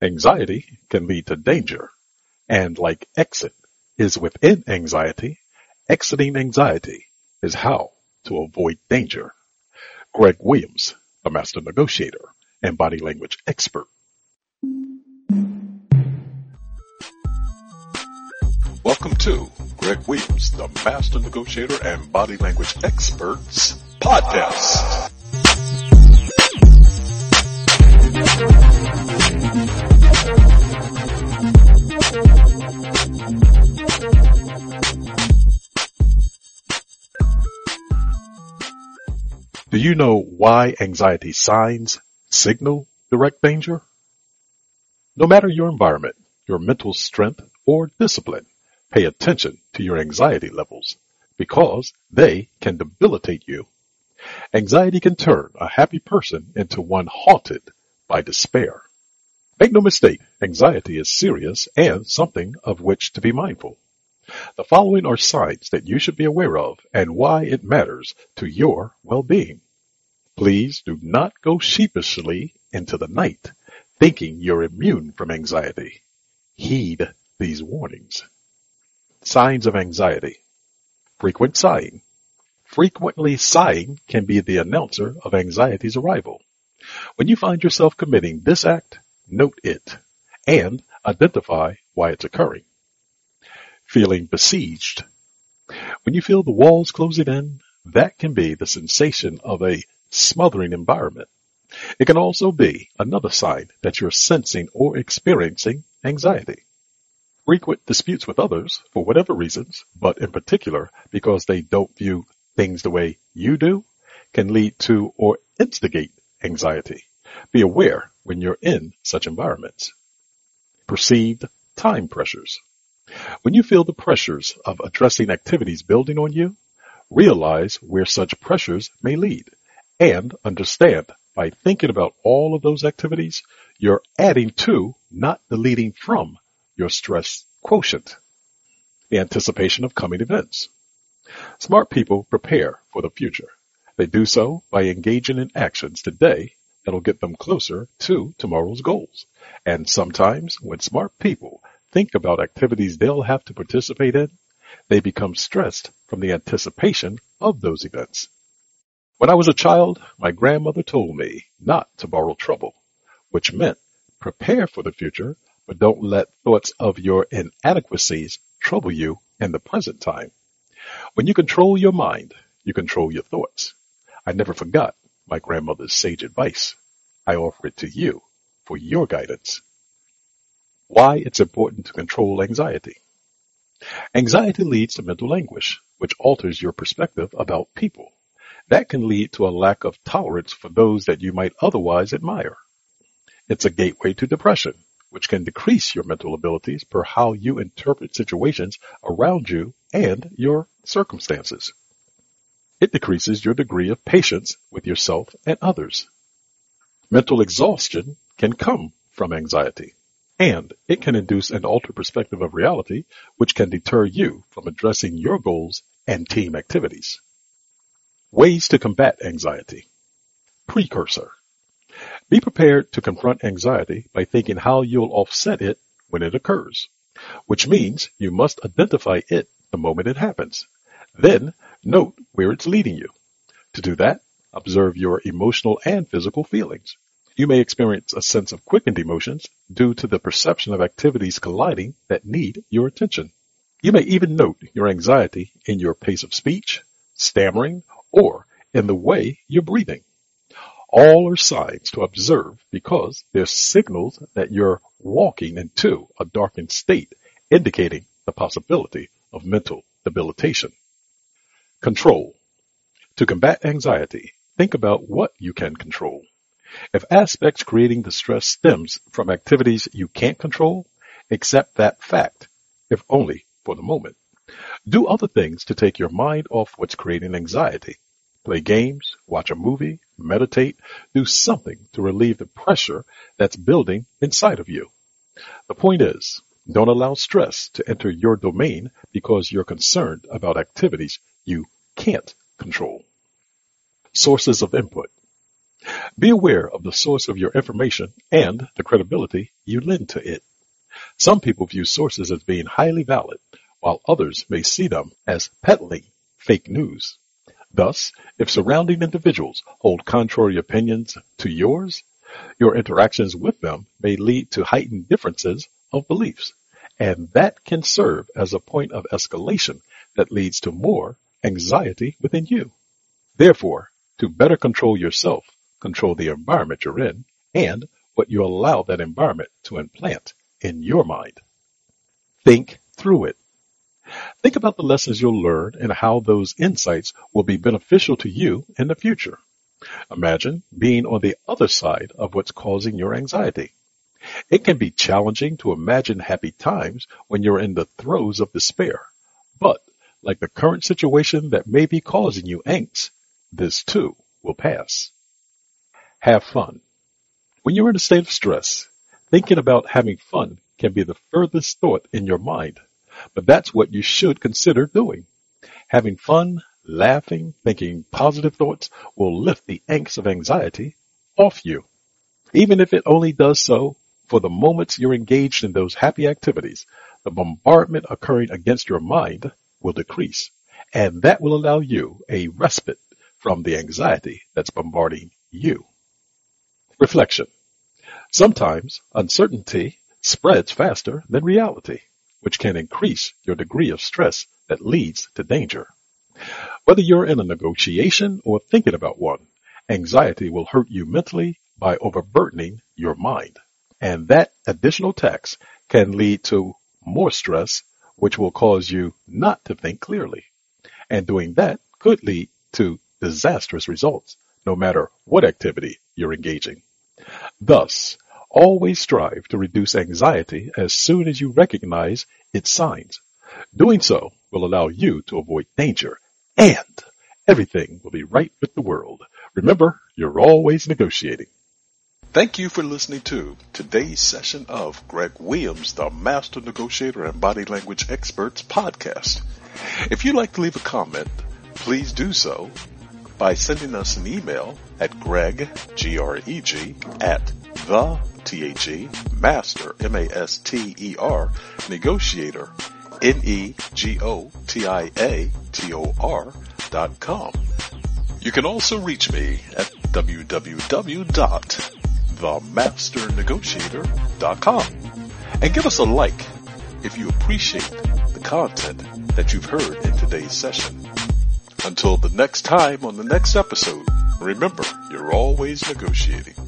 Anxiety can lead to danger, and like exit is within anxiety, exiting anxiety is how to avoid danger. Greg Williams, a master negotiator and body language expert. Welcome to Greg Williams, the master negotiator and body language experts podcast. You know why anxiety signs signal direct danger? No matter your environment, your mental strength, or discipline, pay attention to your anxiety levels because they can debilitate you. Anxiety can turn a happy person into one haunted by despair. Make no mistake, anxiety is serious and something of which to be mindful. The following are signs that you should be aware of and why it matters to your well-being. Please do not go sheepishly into the night thinking you're immune from anxiety. Heed these warnings. Signs of anxiety. Frequent sighing. Frequently sighing can be the announcer of anxiety's arrival. When you find yourself committing this act, note it and identify why it's occurring. Feeling besieged. When you feel the walls closing in, that can be the sensation of a smothering environment. It can also be another sign that you're sensing or experiencing anxiety. Frequent disputes with others for whatever reasons, but in particular because they don't view things the way you do, can lead to or instigate anxiety. Be aware when you're in such environments. Perceived time pressures. When you feel the pressures of addressing activities building on you, realize where such pressures may lead and understand by thinking about all of those activities, you're adding to, not deleting from, your stress quotient. The anticipation of coming events. Smart people prepare for the future. They do so by engaging in actions today that'll get them closer to tomorrow's goals. And sometimes when smart people think about activities they'll have to participate in, they become stressed from the anticipation of those events. When I was a child, my grandmother told me not to borrow trouble, which meant prepare for the future, but don't let thoughts of your inadequacies trouble you in the present time. When you control your mind, you control your thoughts. I never forgot my grandmother's sage advice. I offer it to you for your guidance. Why it's important to control anxiety. Anxiety leads to mental anguish, which alters your perspective about people. That can lead to a lack of tolerance for those that you might otherwise admire. It's a gateway to depression, which can decrease your mental abilities per how you interpret situations around you and your circumstances. It decreases your degree of patience with yourself and others. Mental exhaustion can come from anxiety, and it can induce an altered perspective of reality, which can deter you from addressing your goals and team activities. Ways to combat anxiety. Precursor. Be prepared to confront anxiety by thinking how you'll offset it when it occurs, which means you must identify it the moment it happens. Then note where it's leading you. To do that, observe your emotional and physical feelings. You may experience a sense of quickened emotions due to the perception of activities colliding that need your attention. You may even note your anxiety in your pace of speech, stammering, or in the way you're breathing. All are signs to observe because they're signals that you're walking into a darkened state, indicating the possibility of mental debilitation. Control. To combat anxiety, think about what you can control. If aspects creating the stress stems from activities you can't control, accept that fact, if only for the moment. Do other things to take your mind off what's creating anxiety. Play games, watch a movie, meditate, do something to relieve the pressure that's building inside of you. The point is, don't allow stress to enter your domain because you're concerned about activities you can't control. Sources of input. Be aware of the source of your information and the credibility you lend to it. Some people view sources as being highly valid, while others may see them as peddling fake news. Thus, if surrounding individuals hold contrary opinions to yours, your interactions with them may lead to heightened differences of beliefs, and that can serve as a point of escalation that leads to more anxiety within you. Therefore, to better control yourself, control the environment you're in, and what you allow that environment to implant in your mind. Think through it. Think about the lessons you'll learn and how those insights will be beneficial to you in the future. Imagine being on the other side of what's causing your anxiety. It can be challenging to imagine happy times when you're in the throes of despair. But like the current situation that may be causing you angst, this too will pass. Have fun. When you're in a state of stress, thinking about having fun can be the furthest thought in your mind, but that's what you should consider doing. Having fun, laughing, thinking positive thoughts will lift the angst of anxiety off you. Even if it only does so for the moments you're engaged in those happy activities, the bombardment occurring against your mind will decrease, and that will allow you a respite from the anxiety that's bombarding you. Reflection. Sometimes uncertainty spreads faster than reality, which can increase your degree of stress that leads to danger. Whether you're in a negotiation or thinking about one, anxiety will hurt you mentally by overburdening your mind. And that additional tax can lead to more stress, which will cause you not to think clearly. And doing that could lead to disastrous results, no matter what activity you're engaging. Thus, always strive to reduce anxiety as soon as you recognize its signs. Doing so will allow you to avoid danger and everything will be right with the world. Remember, you're always negotiating. Thank you for listening to today's session of Greg Williams, the Master Negotiator and Body Language Experts podcast. If you'd like to leave a comment, please do so by sending us an email at greg, G-R-E-G, at the, T-H-E, master, M-A-S-T-E-R, negotiator, N-E-G-O-T-I-A-T-O-R dot com. You can also reach me at www.themasternegotiator.com and give us a like if you appreciate the content that you've heard in today's session. Until the next time on the next episode, remember, you're always negotiating.